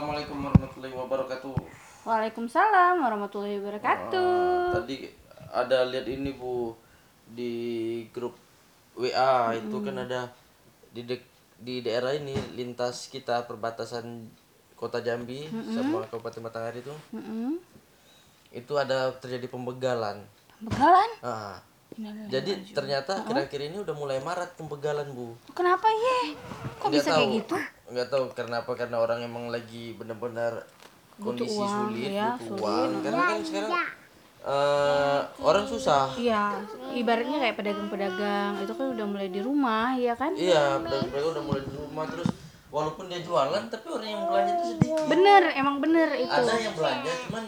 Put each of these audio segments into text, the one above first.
Assalamualaikum warahmatullahi wabarakatuh. Waalaikumsalam warahmatullahi wabarakatuh. Ah, tadi ada lihat ini bu di grup WA itu kan ada di dek- di daerah ini lintas kita perbatasan kota Jambi sama Kabupaten Batanghari itu Mm-mm. itu ada terjadi pembegalan. Begalan? Ah, jadi ternyata akhir-akhir ini udah mulai marak pembegalan bu. Kenapa ye? Kok Nggak bisa tahu. kayak gitu? Nggak tahu karena apa karena orang emang lagi benar-benar kondisi uang, sulit ya, butuh sulit. uang. Karena kan sekarang eh, orang susah. Iya, ibaratnya kayak pedagang-pedagang itu kan udah mulai di rumah, ya kan? iya pedagang udah mulai di rumah terus walaupun dia jualan tapi orang yang belanja itu sedikit. Bener, emang bener itu. ada yang belanja cuman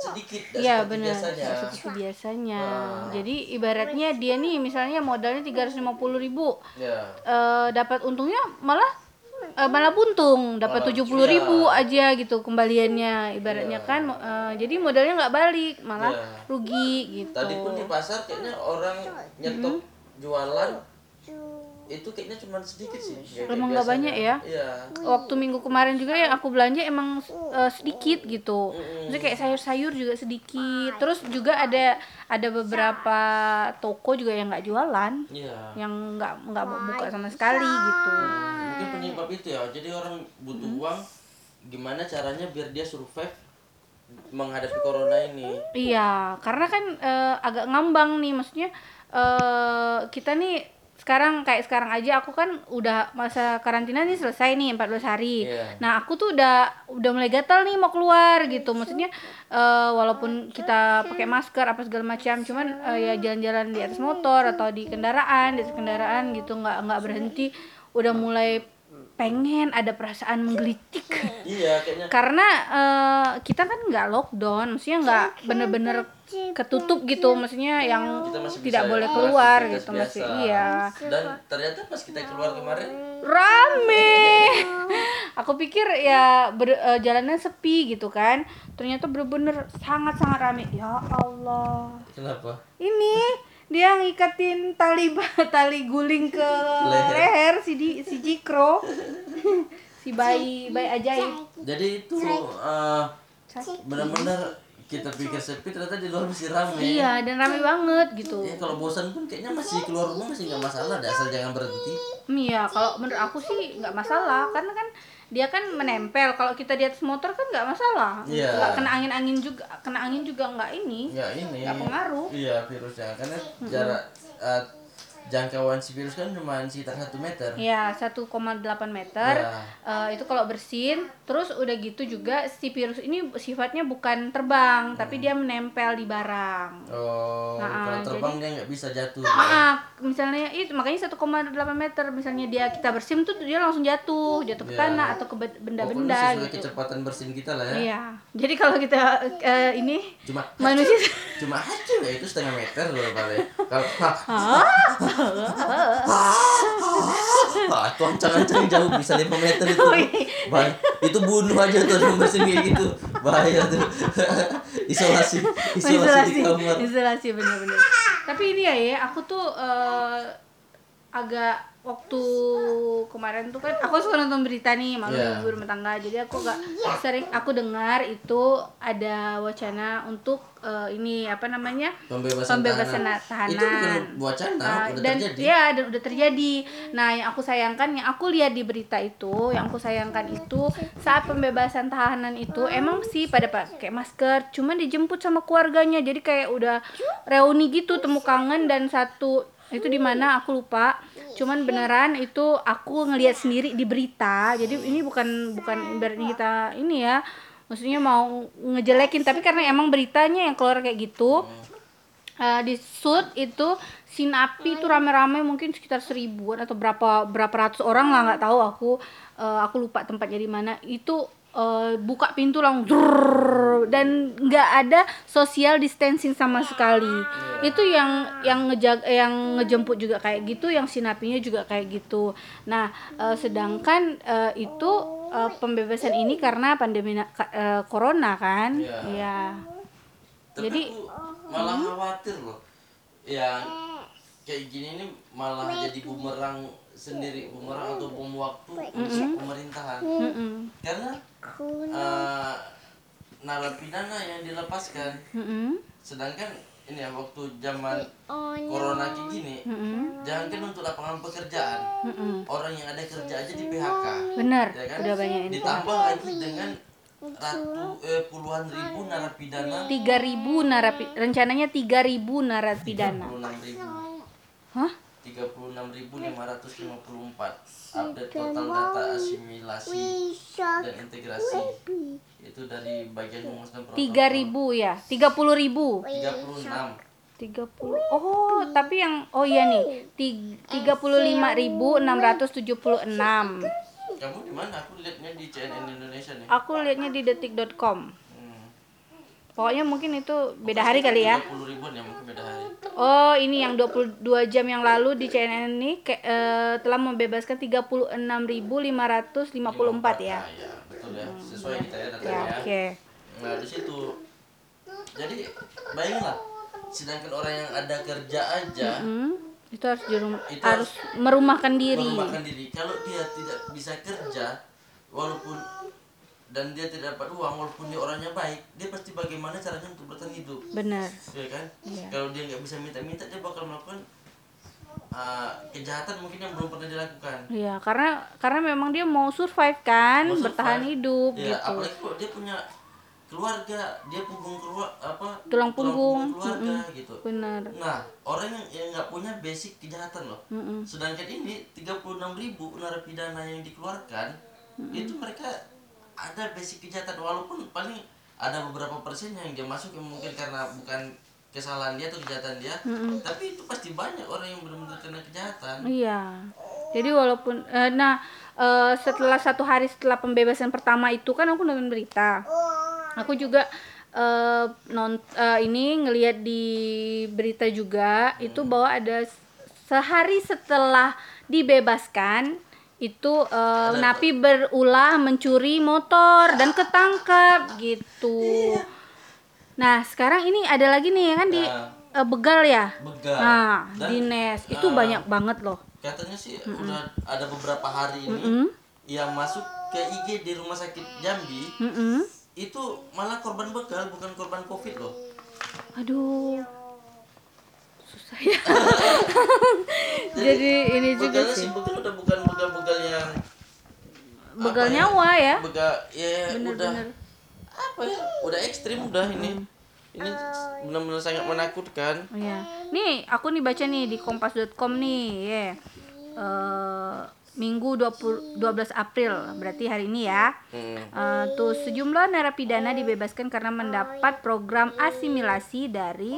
sedikit dan Iya seperti bener, biasanya. biasanya. Jadi ibaratnya dia nih misalnya modalnya 350 ribu, ya eh, dapat untungnya malah eh, malah buntung, dapat Malah, 70 ribu aja gitu kembaliannya ibaratnya kan. eh, jadi modalnya nggak balik, malah Iya. rugi gitu. tadi pun di pasar kayaknya orang nyetok jualan itu kayaknya cuma sedikit sih kayak Emang nggak banyak ya? iya waktu minggu kemarin juga yang aku belanja emang eh, sedikit gitu. Maksudnya kayak sayur-sayur juga sedikit. Terus juga ada ada beberapa toko juga yang nggak jualan, iya yang nggak nggak mau buka sama sekali gitu. Penyebab itu ya jadi orang butuh uang gimana caranya biar dia survive menghadapi corona ini Iya, karena kan eh, agak ngambang nih, maksudnya eh kita nih sekarang kayak sekarang aja aku kan udah masa karantina nih selesai nih 14 hari. Iya. Nah, aku tuh udah udah mulai gatal nih mau keluar gitu. Maksudnya eh walaupun kita pakai masker apa segala macam, cuman eh, ya jalan-jalan di atas motor atau di kendaraan, di atas kendaraan gitu nggak nggak berhenti. Udah mulai pengen ada perasaan menggelitik. Iya kayaknya. Karena eh, kita kan nggak lockdown maksudnya nggak bener-bener ketutup gitu maksudnya yang kita masih tidak bisa boleh ya, keluar gitu masih biasa. iya. Dan ternyata pas kita keluar kemarin rame. Aku pikir ya ber- eh, jalannya sepi gitu kan. Ternyata bener-bener sangat-sangat rame. Ya Allah. Kenapa? Ini dia ngikatin tali tali guling ke Leher. leher si di si Jikro. Si bayi bayi ajaib. Jadi itu eh, benar-benar kita pikir sepi ternyata di luar masih rame. Iya dan rame banget gitu. Ya kalau bosan pun kayaknya masih keluar rumah masih nggak masalah deh asal jangan berhenti. Iya, kalau menurut aku sih nggak masalah karena kan dia kan menempel. Kalau kita di atas motor kan nggak masalah. Iya. Nggak kena angin angin juga, kena angin juga nggak ini. ya ini Nggak pengaruh. iya virusnya karena jarak eh, jangkauan si virus kan cuma sekitar satu meter Ya 1,8 meter. Ya. Eh, itu kalau bersin, terus udah gitu juga si virus ini sifatnya bukan terbang, tapi dia menempel di barang. oh Terbang dia nggak bisa jatuh Ah, misalnya itu makanya 1,8 meter misalnya dia kita bersin tuh dia langsung jatuh, jatuh ke Iya. tanah atau ke benda-benda sesuai gitu. kecepatan bersin kita lah ya. Iya. Jadi kalau kita eh, ini cuma manusia cuma hacu ya itu setengah meter loh paling kalau ah itu ancang-ancang jauh bisa 5 meter itu. Oh, iya. bahaya itu bunuh aja tuh orang bersin kayak gitu. Bahaya tuh. Isolasi isolasi, isolasi di kamar. isolasi bener-bener tapi ini ya ya aku tuh eh, agak waktu kemarin tuh kan aku suka nonton berita nih malu Iya. ibu rumah tangga jadi aku gak sering aku dengar itu ada wacana untuk eh, ini apa namanya pembebasan, Pembebasan tahanan. tahanan. itu bukan wacana Nah, udah dan terjadi ya dan udah terjadi. Nah, yang aku sayangkan yang aku lihat di berita itu, yang aku sayangkan itu saat pembebasan tahanan itu emang sih pada pakai masker, cuman dijemput sama keluarganya. Jadi kayak udah reuni gitu, temu kangen dan satu itu di mana aku lupa. Cuman beneran itu aku ngelihat sendiri di berita. Jadi ini bukan bukan ibaratnya kita ini ya. Maksudnya mau ngejelekin tapi karena emang beritanya yang keluar kayak gitu. Eh, di shoot itu si napi itu rame-rame mungkin sekitar seribuan atau berapa berapa ratus orang lah nggak tahu aku Eh, aku lupa tempatnya di mana itu eh, buka pintu langsung drrrr, dan nggak ada social distancing sama sekali. Itu yang yang ngejag yang ngejemput juga kayak gitu yang si napinya juga kayak gitu. Nah eh, sedangkan eh, itu eh, pembebasan ini karena pandemi eh, corona kan? Ya Tapi Jadi aku malah khawatir loh. Yang kayak gini ini malah jadi bumerang sendiri bumerang atau bom waktu untuk pemerintahan. Mm-mm. karena eh, narapidana yang dilepaskan Mm-mm. sedangkan ini ya waktu zaman corona kayak gini Mm-mm. jangankan untuk lapangan pekerjaan. Mm-mm. orang yang ada kerja aja di PHK benar ya kan? udah banyak ini. Ditambah lagi dengan ratu eh, puluhan ribu narapidana. 3000 narapi rencananya 3000 narapidana 36 ribu. Hah 36.554 update total data asimilasi dan integrasi. itu dari bagian humas dan protokol 3000 ya? 30000 36 30 oh tapi yang oh iya nih. Ti- 35.676 kamu di mana? Aku lihatnya di CNN Indonesia nih. Aku lihatnya di detik.com. pokoknya mungkin itu beda hari kali ya. 30 ribuan ya mungkin beda hari. Oh ini yang 22 jam yang lalu di CNN ini ke- eh, telah membebaskan 36.554 ya. Ah, ya betul ya. Sesuai kita ya ya datanya ya. oke. Nah di situ. Jadi bayanginlah sedangkan orang yang ada kerja aja Hmm, itu harus di rum- Itu harus merumahkan diri. merumahkan diri. Kalau dia tidak bisa kerja walaupun dan dia tidak dapat uang walaupun dia orangnya baik dia pasti bagaimana caranya untuk bertahan hidup benar ya kan Iya. kalau dia nggak bisa minta-minta dia bakal melakukan uh, kejahatan mungkin yang belum pernah dilakukan Iya, karena karena memang dia mau survive kan, Mau bertahan survive. hidup ya gitu. apalagi kok dia punya keluarga dia punggung keluar apa Tulang punggung. keluarga gitu Benar. nah orang yang nggak punya basic kejahatan loh Mm-mm. sedangkan ini 36.000 ribu narapidana yang dikeluarkan itu mereka ada basic kejahatan walaupun paling ada beberapa persen yang dia masuk yang mungkin karena bukan kesalahan dia atau kejahatan dia tapi itu pasti banyak orang yang benar-benar kena kejahatan Iya. Jadi walaupun eh, nah eh, setelah satu hari setelah pembebasan pertama itu kan aku nonton berita. Aku juga eh non eh, ini ngelihat di berita juga itu bahwa ada sehari setelah dibebaskan itu eh, napi berulah mencuri motor dan ketangkap gitu. Nah, sekarang ini ada lagi nih kan di eh, Begal ya. begal Nah, Dan, di Nes itu nah, banyak banget loh. katanya sih udah ada beberapa hari ini Mm-mm. yang masuk ke IG di rumah sakit Jambi Mm-mm. itu malah korban begal bukan korban covid loh Aduh. Susah ya. Jadi ini juga sih. begal udah bukan begal-begal yang Begal apa ya? nyawa ya. begal ya udah Bener-bener. apa ya udah ekstrim udah ini ini benar-benar sangat menakutkan Oh, ya. Nih, aku nih baca nih di kompas.com nih, ya. Eh, Minggu 20, 12 April, berarti hari ini ya. Hmm. Eh, tuh sejumlah narapidana dibebaskan karena mendapat program asimilasi dari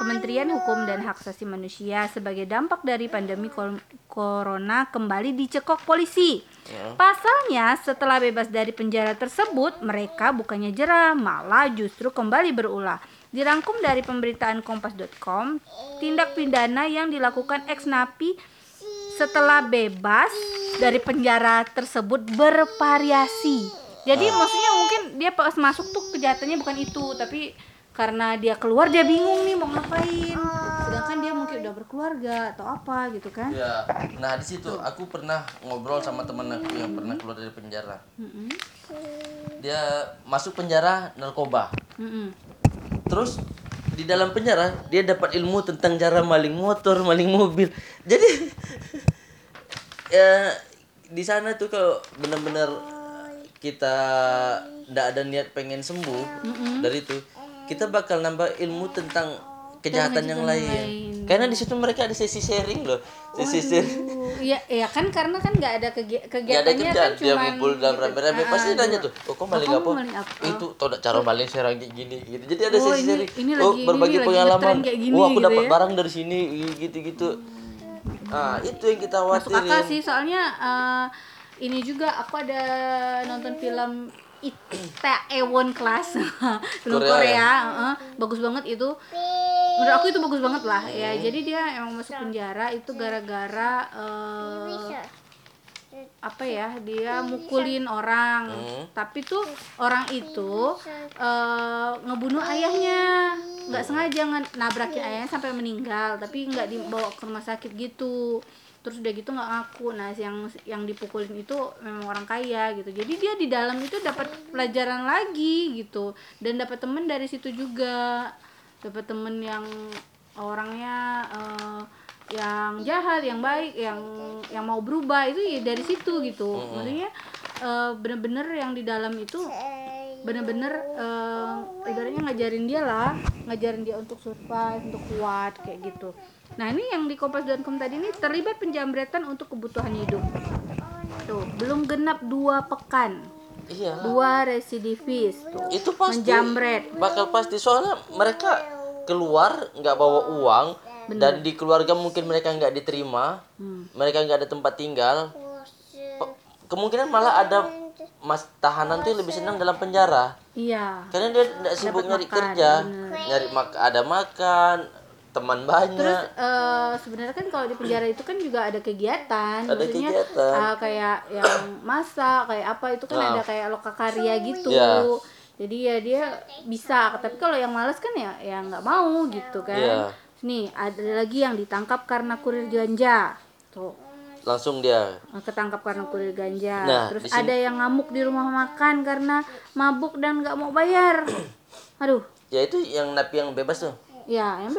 Kementerian Hukum dan Hak Asasi Manusia sebagai dampak dari pandemi corona kembali dicekok polisi. Ya. Pasalnya, setelah bebas dari penjara tersebut, mereka bukannya jerah, malah justru kembali berulah. Dirangkum dari pemberitaan kompas.com, tindak pidana yang dilakukan ex napi setelah bebas dari penjara tersebut bervariasi. Jadi maksudnya mungkin dia pas masuk tuh kejahatannya bukan itu, tapi karena dia keluar dia bingung nih mau ngapain. Sedangkan dia mungkin udah berkeluarga atau apa gitu kan. ya nah di situ aku pernah ngobrol sama temen aku yang pernah keluar dari penjara. Dia masuk penjara narkoba. Terus di dalam penjara dia dapat ilmu tentang cara maling motor maling mobil. Jadi ya di sana tuh kalau benar-benar kita ndak ada niat pengen sembuh dari itu kita bakal nambah ilmu tentang kejahatan yang lain. karena di situ mereka ada sesi sharing loh sesi sharing Aduh, Iya, iya kan karena kan nggak ada kegi- Gak ada kegiatannya kerjaan, kan dia cuma ngumpul dalam rame-rame pasti nanya tuh, oh kok maling kamu apa? maling apa? Itu tau gak cara maling serang kayak gini gitu. Jadi ada Oh, sesi ini- sharing. ini oh lagi- berbagi ini pengalaman. kayak gini oh aku gitu dapat ya. barang dari sini gitu-gitu. Nah itu yang kita masuk akal khawatirin. sih soalnya eh, ini juga aku ada nonton film Itaewon Class. Film Korea Korea, ya? heeh. bagus banget itu. Menurut aku itu bagus banget lah. Ya jadi dia emang masuk penjara itu gara-gara eh, apa ya dia mukulin orang. Hmm. tapi tuh orang itu eh, ngebunuh ayahnya. nggak sengaja nge- nabrakin ayahnya sampai meninggal tapi nggak dibawa ke rumah sakit gitu terus udah gitu nggak ngaku. Nah yang yang dipukulin itu memang orang kaya gitu. Jadi dia di dalam itu dapat pelajaran lagi gitu. Dan dapat temen dari situ juga. Dapat temen yang orangnya eh, yang jahat yang baik yang yang mau berubah. Itu ya dari situ gitu. Maksudnya eh, bener-bener yang di dalam itu bener-bener eh, ibaratnya ngajarin dia lah. Ngajarin dia untuk survive untuk kuat kayak gitu nah ini yang di kompas.com tadi ini terlibat penjambretan untuk kebutuhan hidup. Tuh belum genap dua pekan. Iya dua residivis tuh. Itu pasti menjambret bakal pasti soalnya mereka keluar nggak bawa uang dan di keluarga mungkin mereka nggak diterima Hmm. mereka nggak ada tempat tinggal. Kemungkinan malah ada mas tahanan tuh lebih senang dalam penjara. Iya. Karena dia tidak sibuk nyari makan, kerja bener. nyari mak ada makan teman banyak Terus eh, sebenarnya kan kalau di penjara itu kan juga ada kegiatan, Ada maksudnya kegiatan. eh, kayak yang masak, kayak apa itu kan Nah. ada kayak lokakarya gitu. Iya. Jadi ya dia bisa, tapi kalau yang malas kan ya ya nggak mau gitu kan. Iya. Nih ada lagi yang ditangkap karena kurir ganja. Tuh langsung dia ketangkap karena kurir ganja. Nah, Terus di sini- ada yang ngamuk di rumah makan karena mabuk dan nggak mau bayar. Aduh, ya itu yang napi yang bebas tuh ya nih.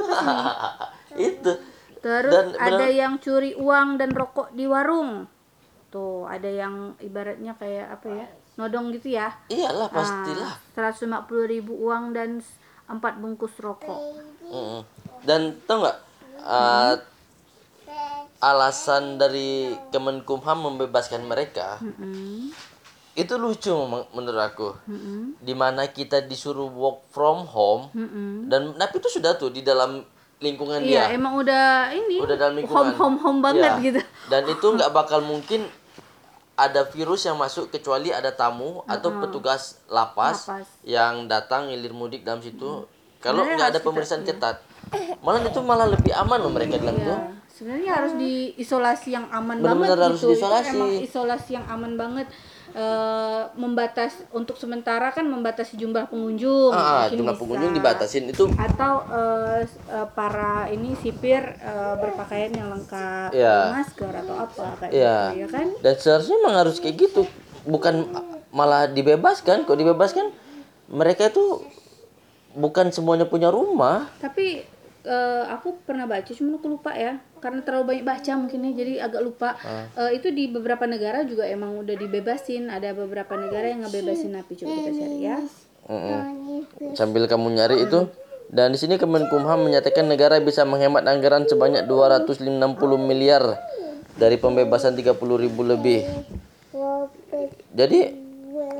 itu Terus Dan ada benar- yang curi uang dan rokok di warung. Tuh, ada yang ibaratnya kayak apa ya? Nodong gitu ya. iyalah pastilah Nah, 150 ribu uang dan 4 bungkus rokok. Mm-mm. dan tau nggak uh, alasan dari Kemenkumham membebaskan mereka Mm-mm. Itu lucu memang menurut aku Mm-mm. di mana kita disuruh work from home Mm-mm. dan napi itu sudah tuh di dalam lingkungan Iya, dia emang udah ini udah dalam lingkungan home home home banget Iya. gitu. dan itu nggak bakal mungkin ada virus yang masuk kecuali ada tamu atau petugas lapas, Lapas. yang datang ngilir mudik dalam situ kalau Sebenarnya nggak ada harus kita- pemeriksaan ketat malah itu malah lebih aman loh mereka dalam itu Iya. Sebenarnya harus diisolasi yang aman Benar-benar banget harus gitu. Itu diisolasi. Emang isolasi yang aman banget. Eh, membatas untuk sementara kan membatasi jumlah pengunjung. ah, Mungkin jumlah bisa. pengunjung dibatasin itu atau eh, para ini sipir eh, berpakaian yang lengkap Iya. masker atau apa kayak Iya. gitu ya kan dan seharusnya memang harus kayak gitu bukan malah dibebaskan kok dibebaskan mereka itu bukan semuanya punya rumah tapi eh, aku pernah baca cuma aku lupa ya. Karena terlalu banyak baca mungkin ya jadi agak lupa. Ah. Eh, itu di beberapa negara juga emang udah dibebasin. Ada beberapa negara yang ngebebasin napi coba kita cari ya. Mm-mm. sambil kamu nyari itu. Dan di sini Kemenkumham menyatakan negara bisa menghemat anggaran sebanyak 260 miliar dari pembebasan 30 ribu lebih. Jadi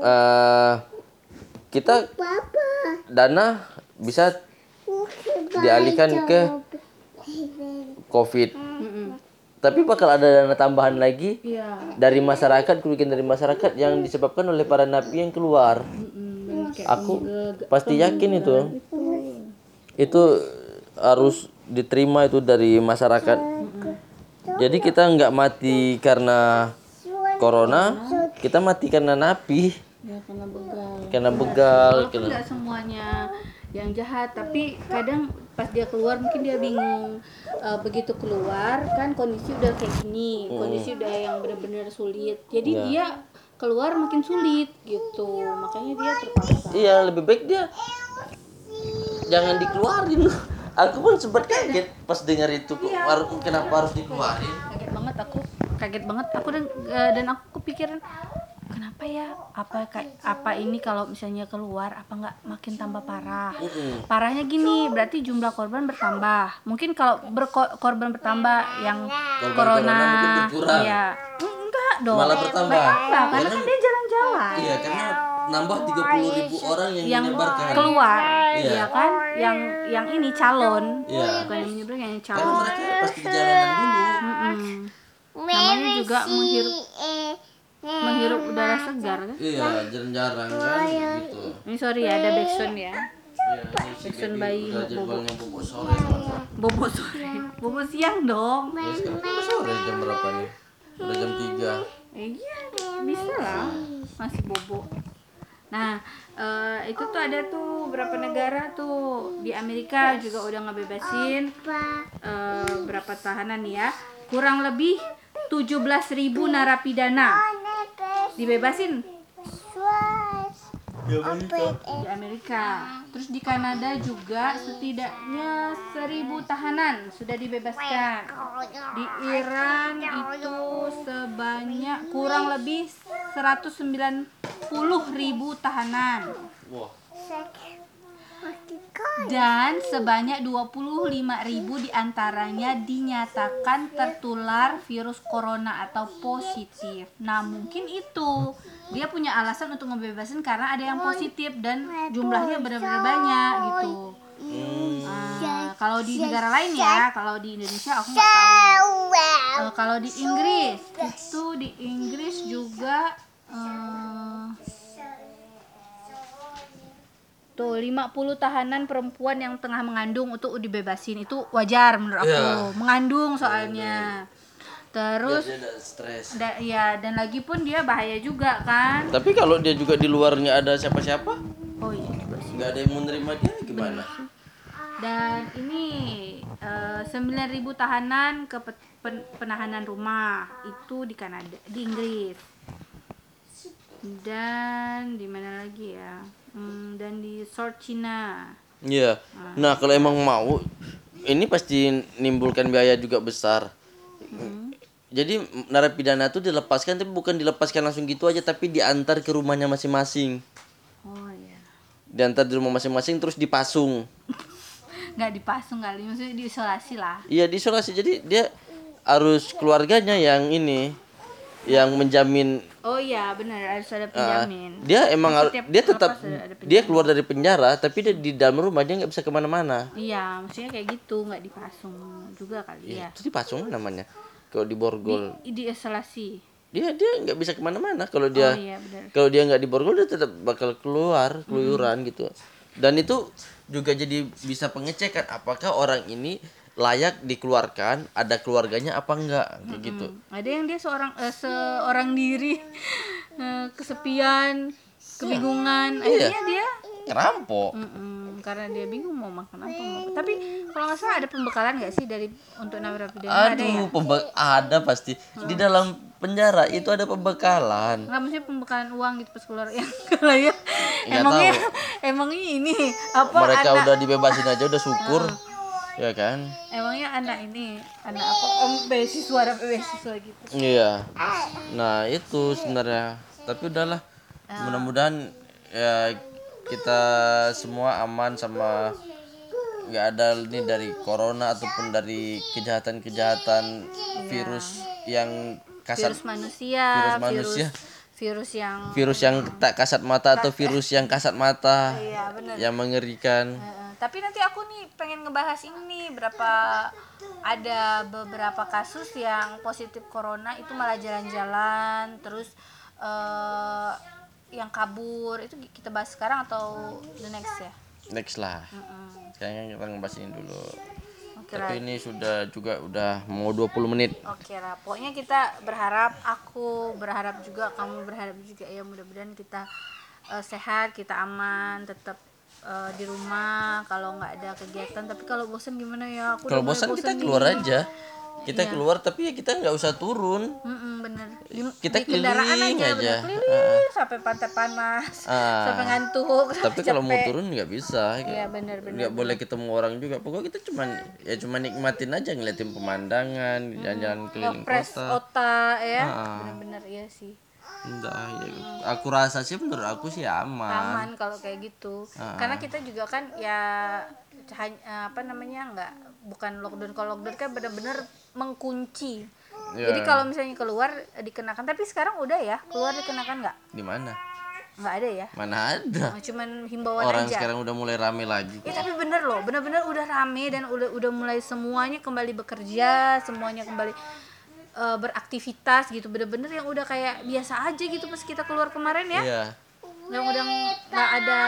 eh, kita dana bisa dialihkan ke COVID. Tapi bakal ada dana tambahan lagi iya. dari masyarakat kerugian dari masyarakat yang disebabkan oleh para napi yang keluar. Aku eh, pasti yakin itu. Itu harus diterima itu dari masyarakat. Jadi kita nggak mati karena corona kita mati karena napi. Ya karena begal. Karena begal karena semuanya yang jahat tapi kadang pas dia keluar mungkin dia bingung Eh, begitu keluar kan kondisi udah kayak gini kondisi udah yang benar-benar sulit. Jadi dia keluar makin sulit gitu makanya dia terpaksa. Iya lebih baik dia jangan dikeluarin. Aku pun sempat kaget pas dengar itu kok harus kenapa harus dikeluarin? Kaget banget aku kaget banget. Aku dan eh, dan aku kepikiran kenapa ya? Apa kayak apa ini kalau misalnya keluar apa nggak makin tambah parah? Parahnya gini berarti jumlah korban bertambah. Mungkin kalau berko- korban bertambah yang corona corona, berkurang. ya enggak dong. Malah bertambah. Bertambah, karena kan dia jalan-jalan. Iya karena nambah 30 ribu orang yang, yang menyebarkan. keluar Iya. ya kan? Yang yang ini calon. Iya. bukan yang menyeberang yang karena calon. mereka pasti jalanan dulu. Mm-mm. namanya juga menghirup menghirup udara segar kan? Iya jarang-jarang kan gitu. Ini sorry ya ada backsound ya. Iya, si Backsound bayi bobo. bobo sore bobo sore. Bobo siang dong. Ya, sekarang kan sore jam berapa nih? Udah jam 3 iya bisa lah. Masih bobo nah eh, itu tuh ada tuh berapa negara tuh? Di Amerika juga udah ngebebasin eh, berapa tahanan ya. Kurang lebih 17.000 narapidana dibebasin di Amerika. Terus di Kanada juga setidaknya 1000 tahanan sudah dibebaskan. Di Iran itu sebanyak kurang lebih 190.000 tahanan Wah. Dan sebanyak 25.000 di antaranya dinyatakan tertular virus corona atau positif. Nah mungkin itu dia punya alasan untuk ngebebasin karena ada yang positif dan jumlahnya benar-benar banyak gitu. Ah, kalau di negara lain ya, kalau di Indonesia aku nggak tahu. Eh, kalau di Inggris itu di Inggris juga eh, Tuh 50 tahanan perempuan yang tengah mengandung untuk dibebasin itu wajar menurut aku. Iya. Mengandung soalnya. Terus Dia stres. da, ya dan lagi pun dia bahaya juga kan. Tapi kalau dia juga di luarnya ada siapa-siapa, Oh iya juga sih. nggak ada yang mau nerima dia gimana? Dan ini eh, 9.000 tahanan ke pe- pen- penahanan rumah itu di Kanada, di Inggris. Dan di mana lagi ya? Hmm, dan di South China. Iya. Nah kalau emang mau, ini pasti nimbulkan biaya juga besar. Jadi narapidana itu dilepaskan tapi bukan dilepaskan langsung gitu aja tapi diantar ke rumahnya masing-masing. Oh iya. Diantar di rumah masing-masing terus dipasung. nggak dipasung kali maksudnya diisolasi lah Iya diisolasi jadi dia harus keluarganya yang ini yang menjamin oh iya benar harus ada ah, penjamin. dia emang dia tetap dia keluar dari penjara tapi dia di dalam rumah dia nggak bisa ke mana-mana. Iya maksudnya kayak gitu nggak dipasung juga kali ya. itu dipasung namanya kalau di borgol. Di, diisolasi dia dia nggak bisa ke mana-mana kalau dia oh iya kalau dia nggak di borgol dia tetap bakal keluar keluyuran gitu. Dan itu juga jadi bisa pengecekan apakah orang ini layak dikeluarkan ada keluarganya apa enggak? Kayak gitu. Ada yang dia seorang eh, seorang diri eh, kesepian kebingungan. Iya. akhirnya dia ngerampok. Mm-mm, karena dia bingung mau makan apa mau apa. tapi kalau nggak salah ada pembekalan nggak sih dari untuk narapidana? Ada ya? aduh pembe- ada pasti. Di dalam penjara itu ada pembekalan. Nggak mesti pembekalan uang gitu pas keluar. Yang kalau ya emangnya tahu. emangnya ini apa mereka anak? udah dibebasin aja udah syukur ya kan? Emangnya anak ini anak apa? Om beasiswa ada beasiswa gitu. Iya. Nah itu sebenarnya. Tapi udahlah mudah-mudahan ya kita semua aman sama nggak ada ini dari corona ataupun dari kejahatan-kejahatan virus yang kasat virus manusia virus manusia. virus yang virus yang tak kasat mata atau virus yang kasat mata iya yang mengerikan tapi nanti aku nih pengen ngebahas ini berapa ada beberapa kasus yang positif corona itu malah jalan-jalan terus eh yang kabur itu kita bahas sekarang atau the next ya? Next lah. Heeh. sekarang kita ngebahas ini dulu. Oke tapi ini sudah juga udah mau 20 menit. Oke lah, pokoknya kita berharap, aku berharap juga, kamu berharap juga ya mudah-mudahan kita eh, sehat, kita aman, tetap eh, di rumah kalau nggak ada kegiatan. Tapi kalau bosan gimana ya? Aku kalau bosan kita nih. keluar aja kita keluar tapi ya kita nggak usah turun Mm-mm, bener. Di, Kita di kendaraan keliling aja, aja. bener. keliling sampai pantai panas, Ah. sampai ngantuk, tapi sampai kalau mau turun nggak bisa Iya bener bener. nggak boleh ketemu orang juga pokoknya kita cuman ya cuma nikmatin aja ngeliatin pemandangan jalan-jalan keliling Ngepres kota otak ya, Ah. bener-bener iya sih. Enggak, ya, aku rasa sih menurut aku sih aman. Aman kalau kayak gitu. Ah. karena kita juga kan ya eh, apa namanya nggak bukan lockdown. Kalau lockdown kan benar-benar mengkunci. Ya. jadi kalau misalnya keluar dikenakan. Tapi sekarang udah ya? Keluar dikenakan nggak di mana? Nggak ada ya? Mana ada. Oh, cuman himbauan orang aja. sekarang udah mulai rame lagi. Ya tapi bener loh. Bener-bener udah rame dan udah udah mulai semuanya kembali bekerja semuanya kembali eh, beraktivitas gitu bener-bener yang udah kayak biasa aja gitu pas kita keluar kemarin ya. Iya. Yang udah nggak ada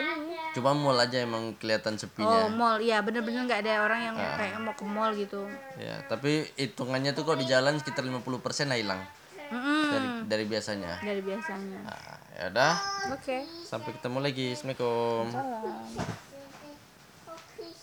ini. Cuma mall aja emang kelihatan Oh sepinya mall, iya bener-bener nggak ada orang yang kayak mau ke mall gitu. ya tapi hitungannya tuh kok di jalan sekitar 50% lah hilang. Dari dari biasanya. Dari biasanya. nah, ya udah. Oke. sampai ketemu lagi. Assalamualaikum. Salam.